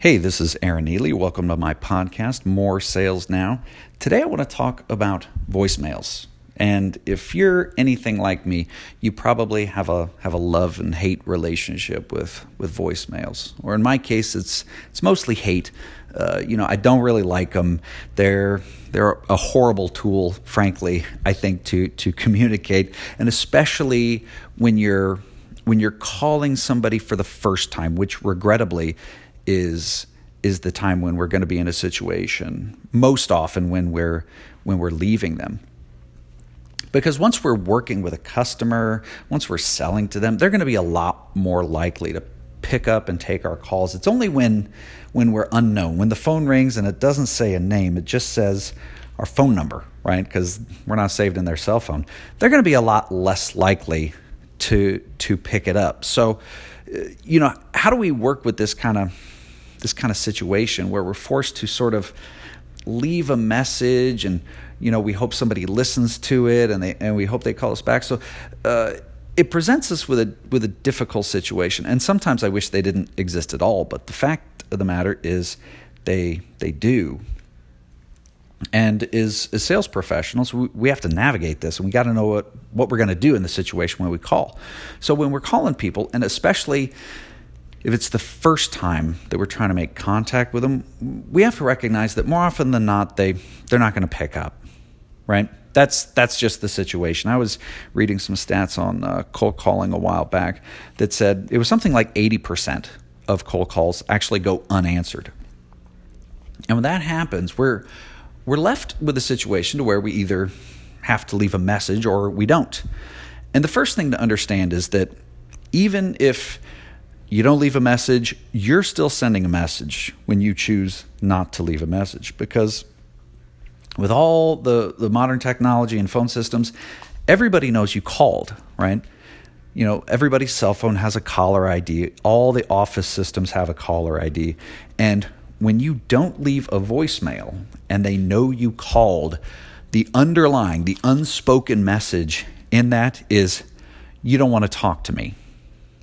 Hey, this is Aaron Neely. Welcome to my podcast, More Sales Now. Today I want to talk about voicemails. And if you're anything like me, you probably have a have a love and hate relationship with with voicemails. Or in my case, it's it's mostly hate. Uh, you know, I don't really like them. They're they're a horrible tool, frankly. I think to to communicate, and especially when you're when you're calling somebody for the first time, which regrettably is is the time when we're going to be in a situation most often when we're when we're leaving them. Because once we're working with a customer once we're selling to them they're going to be a lot more likely to pick up and take our calls. It's only when when we're unknown. When the phone rings and it doesn't say a name it just says our phone number right? Because we're not saved in their cell phone. They're going to be a lot less likely to to pick it up. So uh, you know how do we work with this kind of this kind of situation where we're forced to sort of leave a message and you know we hope somebody listens to it and they and we hope they call us back. So uh, it presents us with a with a difficult situation. And sometimes i wish they didn't exist at all but the fact of the matter is they they do. And as, as sales professionals we, we have to navigate this and we got to know what, what we're going to do in the situation when we call. So when we're calling people and especially if it's the first time that we're trying to make contact with them, we have to recognize that more often than not, they they're not going to pick up, right? That's that's just the situation. I was reading some stats on uh, cold calling a while back that said it was something like eighty percent of cold calls actually go unanswered, and when that happens, we're we're left with a situation to where we either have to leave a message or we don't. And the first thing to understand is that even if you don't leave a message, you're still sending a message when you choose not to leave a message because with all the, the modern technology and phone systems, everybody knows you called, right? You know, everybody's cell phone has a caller ID. All the office systems have a caller ID. And when you don't leave a voicemail and they know you called, the underlying, the unspoken message in that is, you don't want to talk to me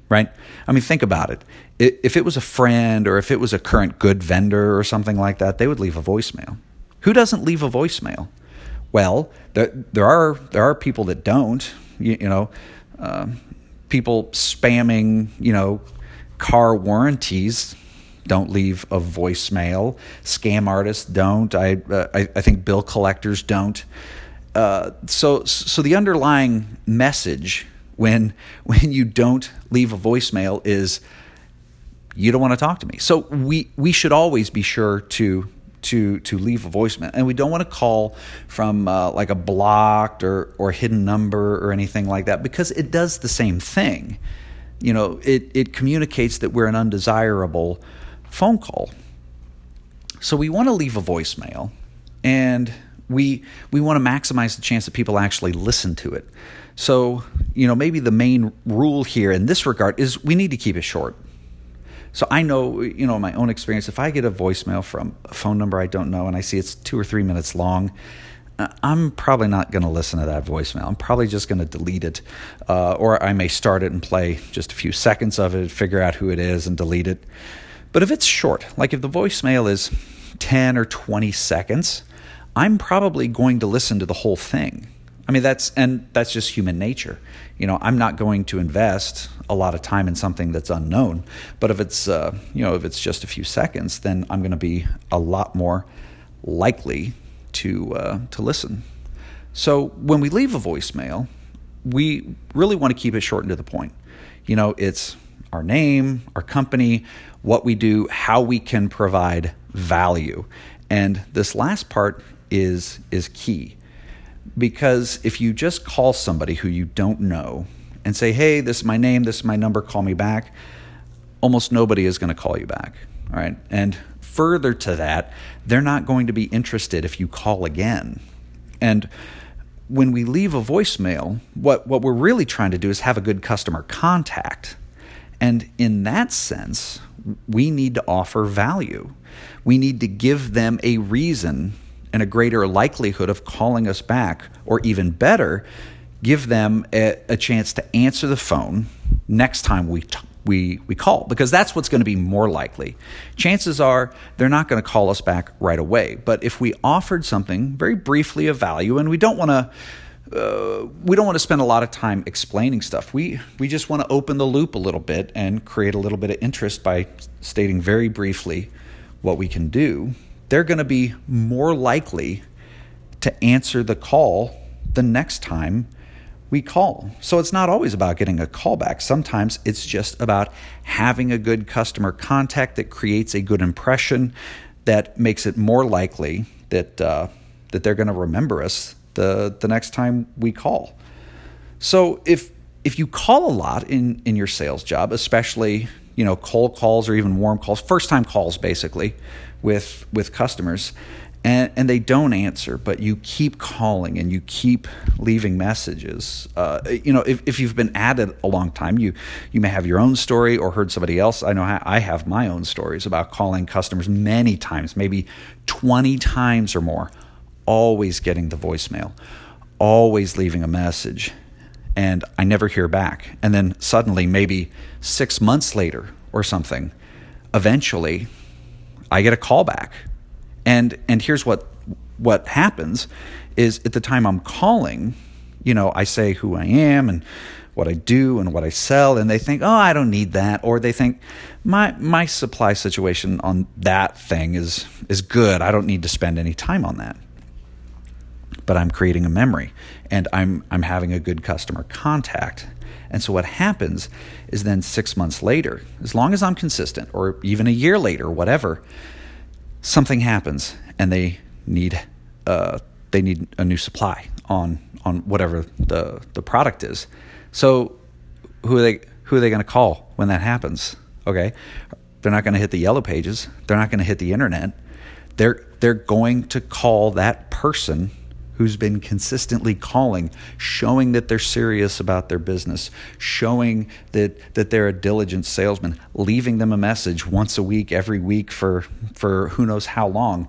right? I mean, think about it. If it was a friend or if it was a current good vendor or something like that, they would leave a voicemail. Who doesn't leave a voicemail? Well, there, there are there are people that don't. You, you know, uh, people spamming you know car warranties don't leave a voicemail. Scam artists don't. I uh, I, I, think bill collectors don't. Uh, so so the underlying message when when you don't leave a voicemail is you don't want to talk to me. So we we should always be sure to to to leave a voicemail, and we don't want to call from uh, like a blocked or or hidden number or anything like that because it does the same thing. You know, it it communicates that we're an undesirable phone call. So we want to leave a voicemail, and we we want to maximize the chance that people actually listen to it. So, you know, maybe the main rule here in this regard is we need to keep it short. So I know, you know, my own experience, if I get a voicemail from a phone number I don't know and I see it's two or three minutes long, uh, I'm probably not going to listen to that voicemail. I'm probably just going to delete it. Uh, or I may start it and play just a few seconds of it, figure out who it is, and delete it. But if it's short, like if the voicemail is 10 or 20 seconds, I'm probably going to listen to the whole thing. I mean that's and that's just human nature. You know, I'm not going to invest a lot of time in something that's unknown. But if it's uh, you know if it's just a few seconds, then I'm going to be a lot more likely to uh, to listen. So when we leave a voicemail, we really want to keep it short and to the point. You know, it's our name, our company, what we do, how we can provide value. And this last part is is key because if you just call somebody who you don't know and say, hey, this is my name, this is my number, call me back, almost nobody is going to call you back. All right. And further to that, they're not going to be interested if you call again. And when we leave a voicemail, what, what we're really trying to do is have a good customer contact. And in that sense, we need to offer value. We need to give them a reason and a greater likelihood of calling us back, or even better, give them a, a chance to answer the phone next time we t- we, we call because that's what's going to be more likely. Chances are they're not going to call us back right away. But if we offered something very briefly of value, and we don't want to. Uh, we don't want to spend a lot of time explaining stuff. We we just want to open the loop a little bit and create a little bit of interest by stating very briefly what we can do. They're going to be more likely to answer the call the next time we call. So it's not always about getting a callback. Sometimes it's just about having a good customer contact that creates a good impression that makes it more likely that uh, that they're going to remember us the the next time we call. So if if you call a lot in in your sales job, especially you know cold calls or even warm calls, first time calls basically with with customers, and, and they don't answer, but you keep calling and you keep leaving messages. Uh, you know, if, if you've been at it a long time, you you may have your own story or heard somebody else. I know I have my own stories about calling customers many times, maybe 20 times or more, always getting the voicemail, always leaving a message, and I never hear back. And then suddenly, maybe six months later or something, eventually, I get a call back and and here's what what happens is at the time I'm calling, you know, I say who I am and what I do and what I sell, and they think, oh, I don't need that, or they think my my supply situation on that thing is is good. I don't need to spend any time on that. But I'm creating a memory, and I'm I'm having a good customer contact. And so what happens is then six months later, as long as I'm consistent, or even a year later, whatever, something happens and they need uh, they need a new supply on on whatever the the product is. So who are they who are they going to call when that happens? Okay, they're not going to hit the yellow pages. They're not going to hit the internet. They're they're going to call that person who's been consistently calling, showing that they're serious about their business, showing that that they're a diligent salesman, leaving them a message once a week, every week for for who knows how long.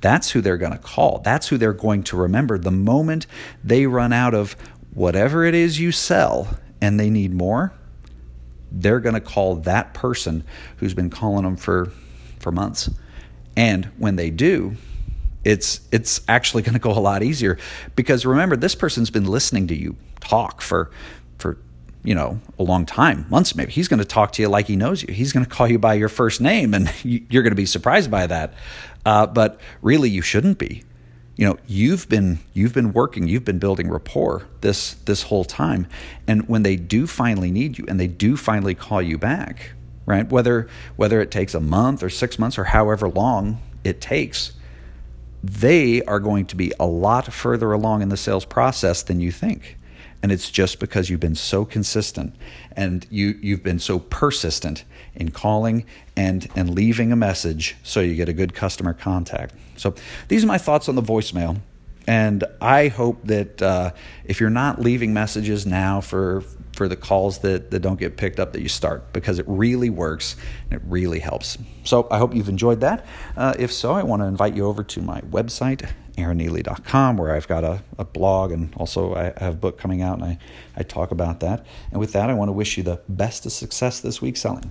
That's who they're going to call. That's who they're going to remember the moment they run out of whatever it is you sell and they need more. They're going to call that person who's been calling them for for months. And when they do, it's it's actually going to go a lot easier. Because remember this person's been listening to you talk for for you know a long time months maybe. He's going to talk to you like he knows you. He's going to call you by your first name and you're going to be surprised by that. Uh, but really you shouldn't be. You know you've been you've been working you've been building rapport this this whole time. And when they do finally need you and they do finally call you back right whether whether it takes a month or 6 months or however long it takes they are going to be a lot further along in the sales process than you think. And it's just because you've been so consistent and you, you've been so persistent in calling and, and leaving a message so you get a good customer contact. So, these are my thoughts on the voicemail. And I hope that uh, if you're not leaving messages now for for the calls that, that don't get picked up that you start because it really works and it really helps. So I hope you've enjoyed that. Uh, if so, I want to invite you over to my website, aaronneely.com, where I've got a, a blog and also I have a book coming out and I, I talk about that. And with that, I want to wish you the best of success this week selling.